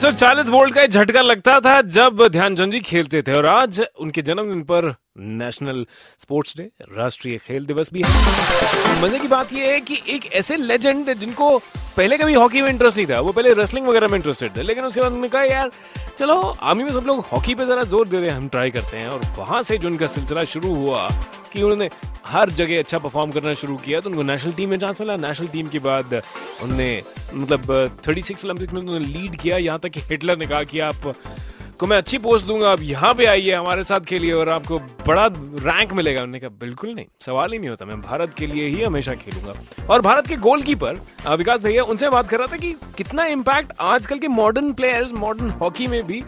सौ चालीस वोल्ट का झटका लगता था जब ध्यानचंद जी खेलते थे और आज उनके जन्मदिन पर नेशनल स्पोर्ट्स डे, राष्ट्रीय खेल दिवस भी है। मज़े की बात यह है कि एक ऐसे लेजेंड जिनको पहले कभी हॉकी में इंटरेस्ट नहीं था, वो पहले रेसलिंग वगैरह में इंटरेस्टेड थे, लेकिन उसके बाद उन्होंने कहा, यार, चलो, आर्मी में सब लोग हॉकी पे जरा ज़ोर दे रहे हैं, हम ट्राई करते हैं। और वहाँ से जो उनका सिलसिला शुरू हुआ कि उन्होंने हर जगह अच्छा परफॉर्म करना शुरू किया तो उनको नेशनल टीम में चांस मिला। नेशनल टीम के बाद उन्होंने मतलब थर्टी सिक्स ओलंपिक में उन्होंने लीड किया। यहाँ तक कि हिटलर ने कहा कि आप, को मैं अच्छी पोस्ट दूँगा, आप यहाँ पे आइए हमारे साथ खेलिए और आपको बड़ा रैंक मिलेगा। उन्होंने कहा, बिल्कुल नहीं, सवाल ही नहीं होता। मैं भारत के लिए ही हमेशा खेलूँगा। और भारत के गोलकीपर विकास भैया, उनसे बात कर रहा था कि कितना इम्पैक्ट आजकल के मॉडर्न प्लेयर्स मॉडर्न हॉकी में भी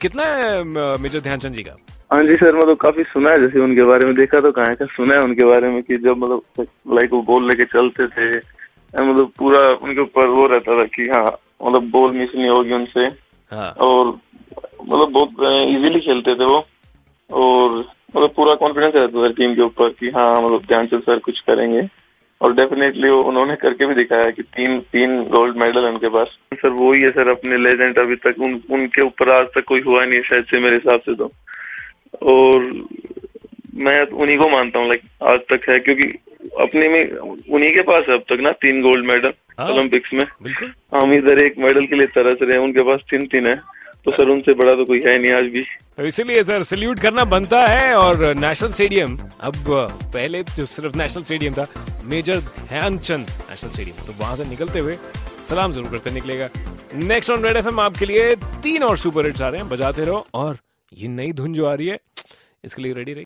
कितना है मेजर ध्यानचंद जी का? हाँ जी सर मतलब काफ़ी सुना है जैसे उनके बारे में देखा तो कहाँ का सुना है उनके बारे में कि जब मतलब लाइक वो बॉल लेके चलते थे मतलब पूरा उनके ऊपर वो रहता था कि हाँ मतलब बॉल मिस नहीं होगी उनसे। हाँ। और मतलब बहुत इजीली खेलते थे वो। और मतलब पूरा कॉन्फिडेंस रहता था टीम के ऊपर कि हाँ मतलब ध्यानचंद सर कुछ करेंगे। और डेफिनेटली उन्होंने करके भी दिखाया कि तीन तीन गोल्ड मेडल उनके पास। सर वो ही है सर अपने लेजेंड अभी तक उन, उनके ऊपर आज तक कोई हुआ नहीं शायद से मेरे हिसाब से तो। और मैं उन्हीं को मानता हूँ लाइक आज तक है क्योंकि अपने में उन्हीं के पास है अब तक ना तीन गोल्ड मेडल ओलंपिक्स में। हम इधर एक मेडल के लिए तरस रहे हैं उनके पास तीन तीन है। तो सर, उनसे बड़ा तो कोई है नहीं आज भी। तो इसीलिए सर सल्यूट करना बनता है और नेशनल स्टेडियम अब पहले जो सिर्फ़ नेशनल स्टेडियम था मेजर ध्यानचंद नेशनल स्टेडियम तो वहाँ से निकलते हुए सलाम ज़रूर करते निकलेगा। नेक्स्ट ऑन रेड एफएम आपके लिए तीन और सुपर हिट्स आ रहे हैं, बजाते रहो और ये नई धुन जो आ रही है, इसके लिए रेडी रही